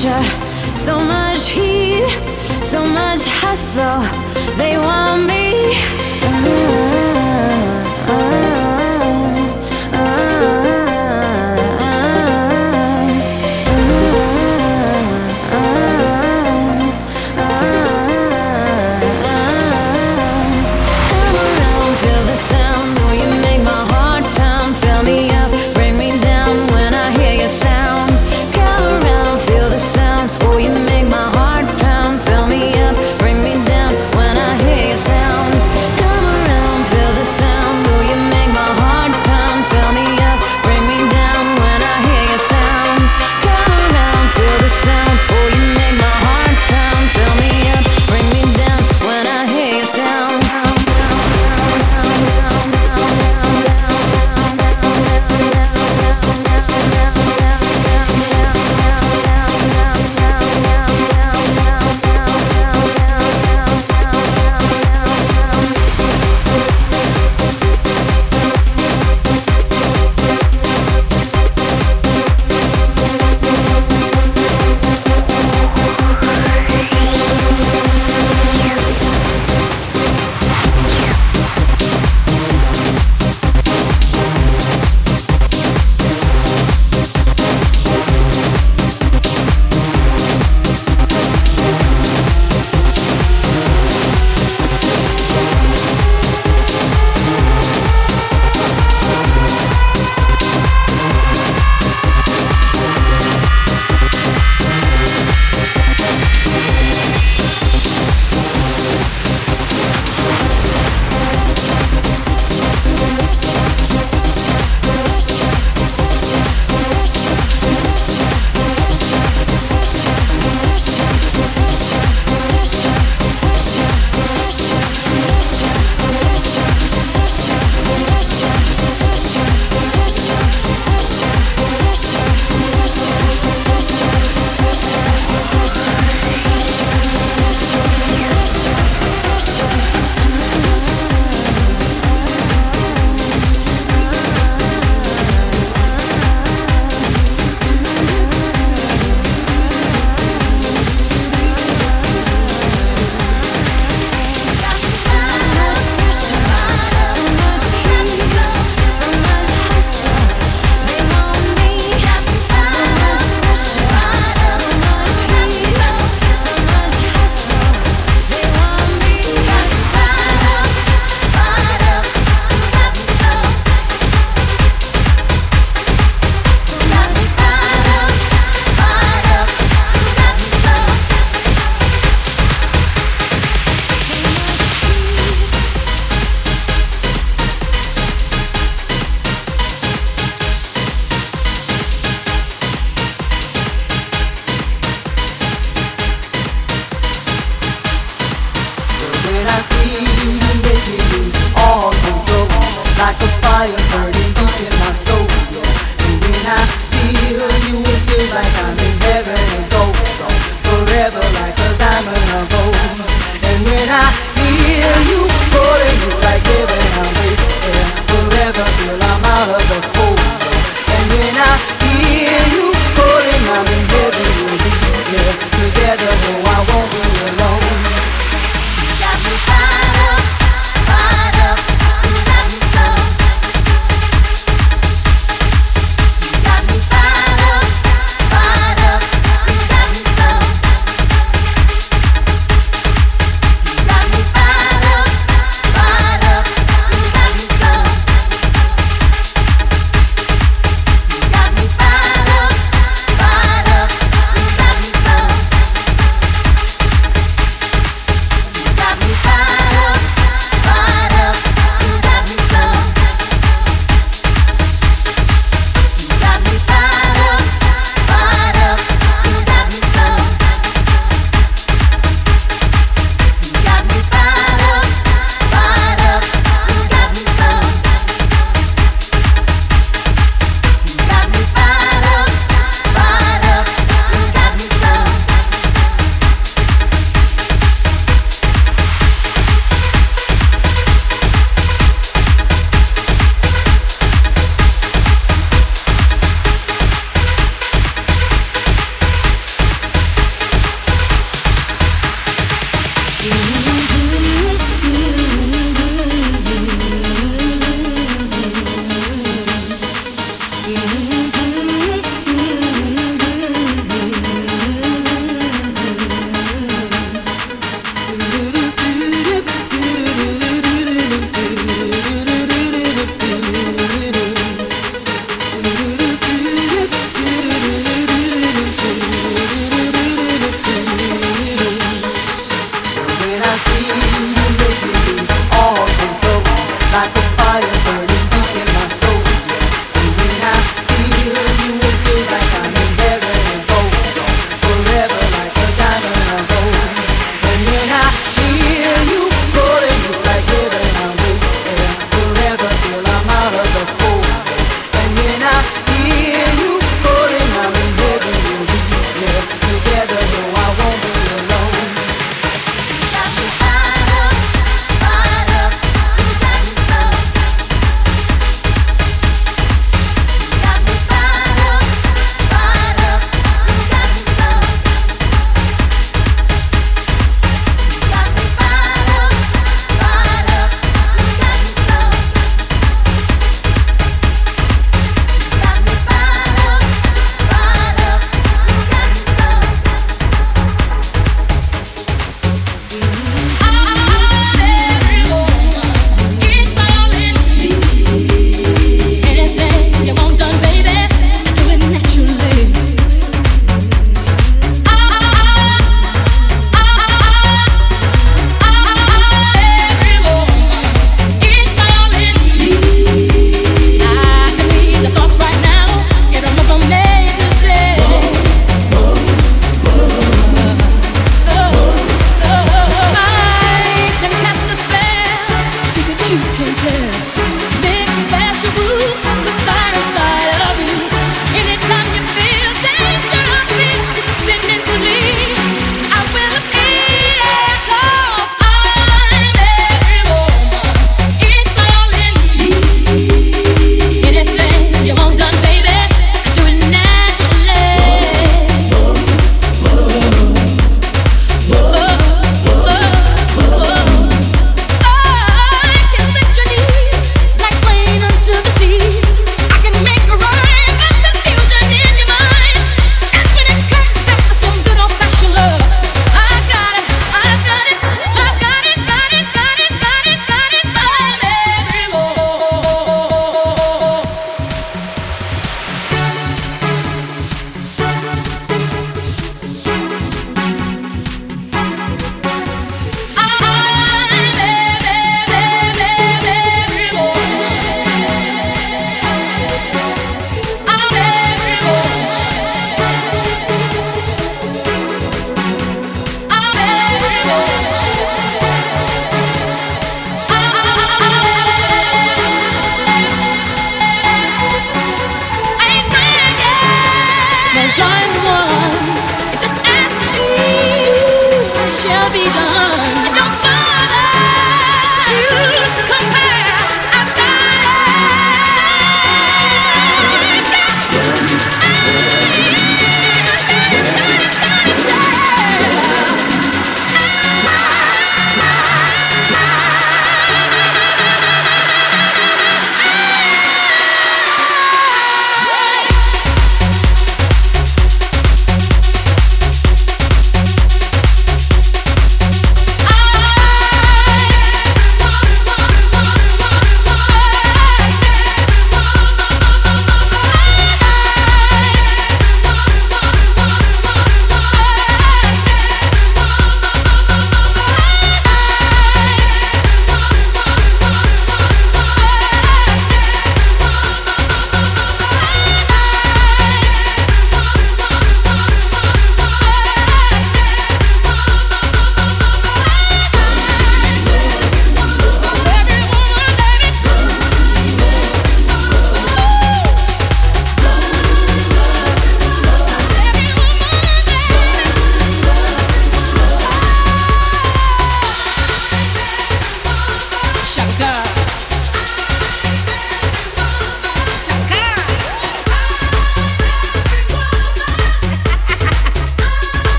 pressure, so much heat, so much hustle. They want me.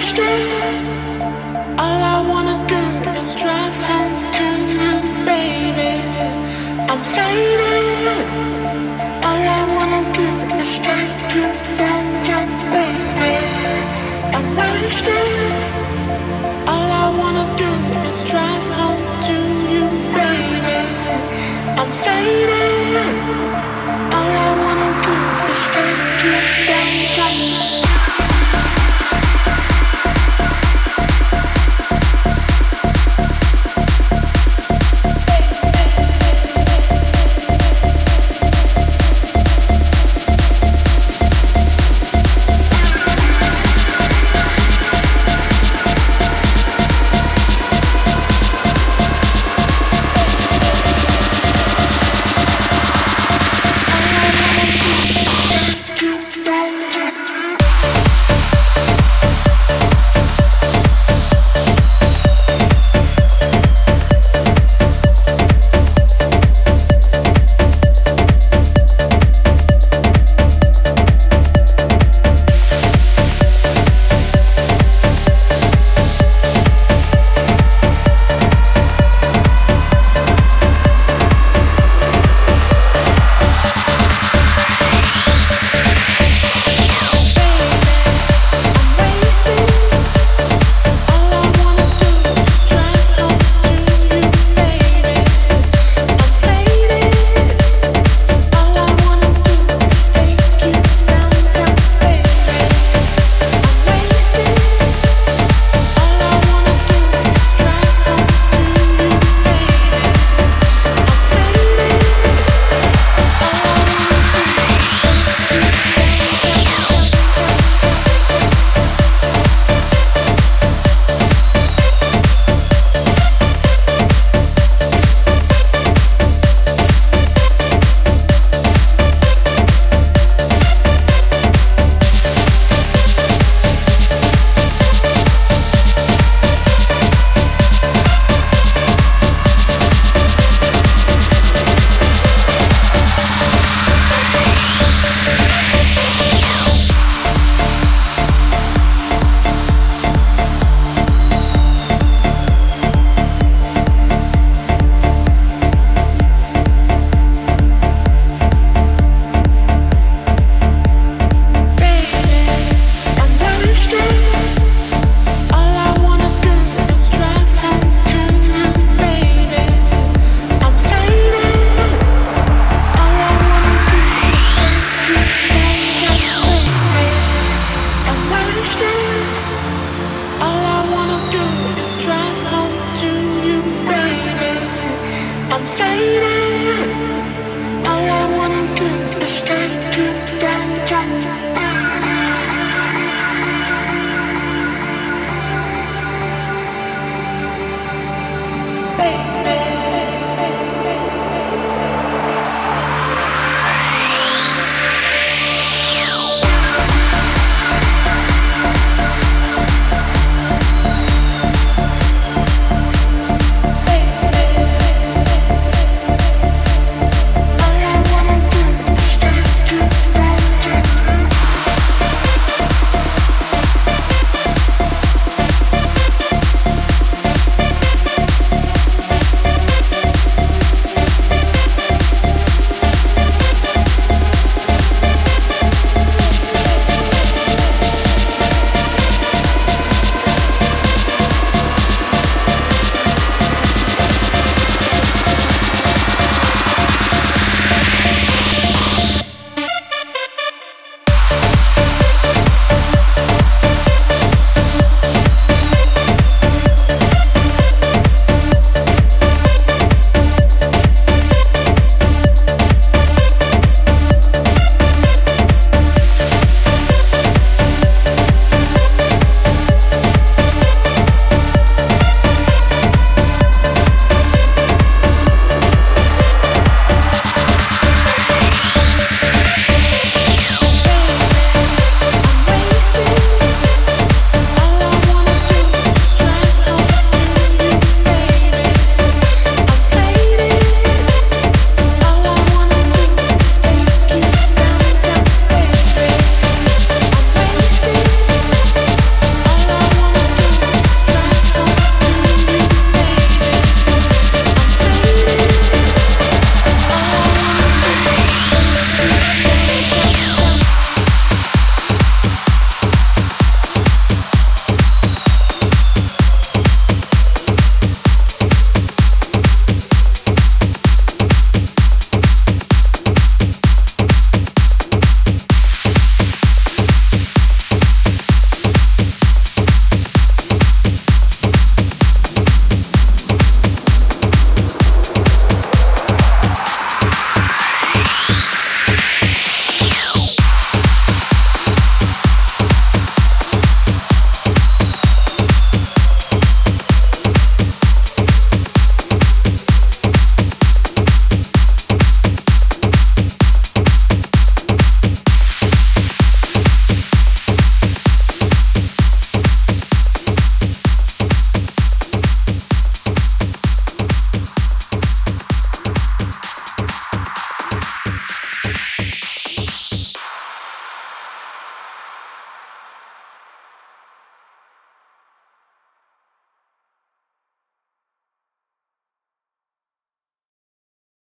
understand. All I wanna do is stay.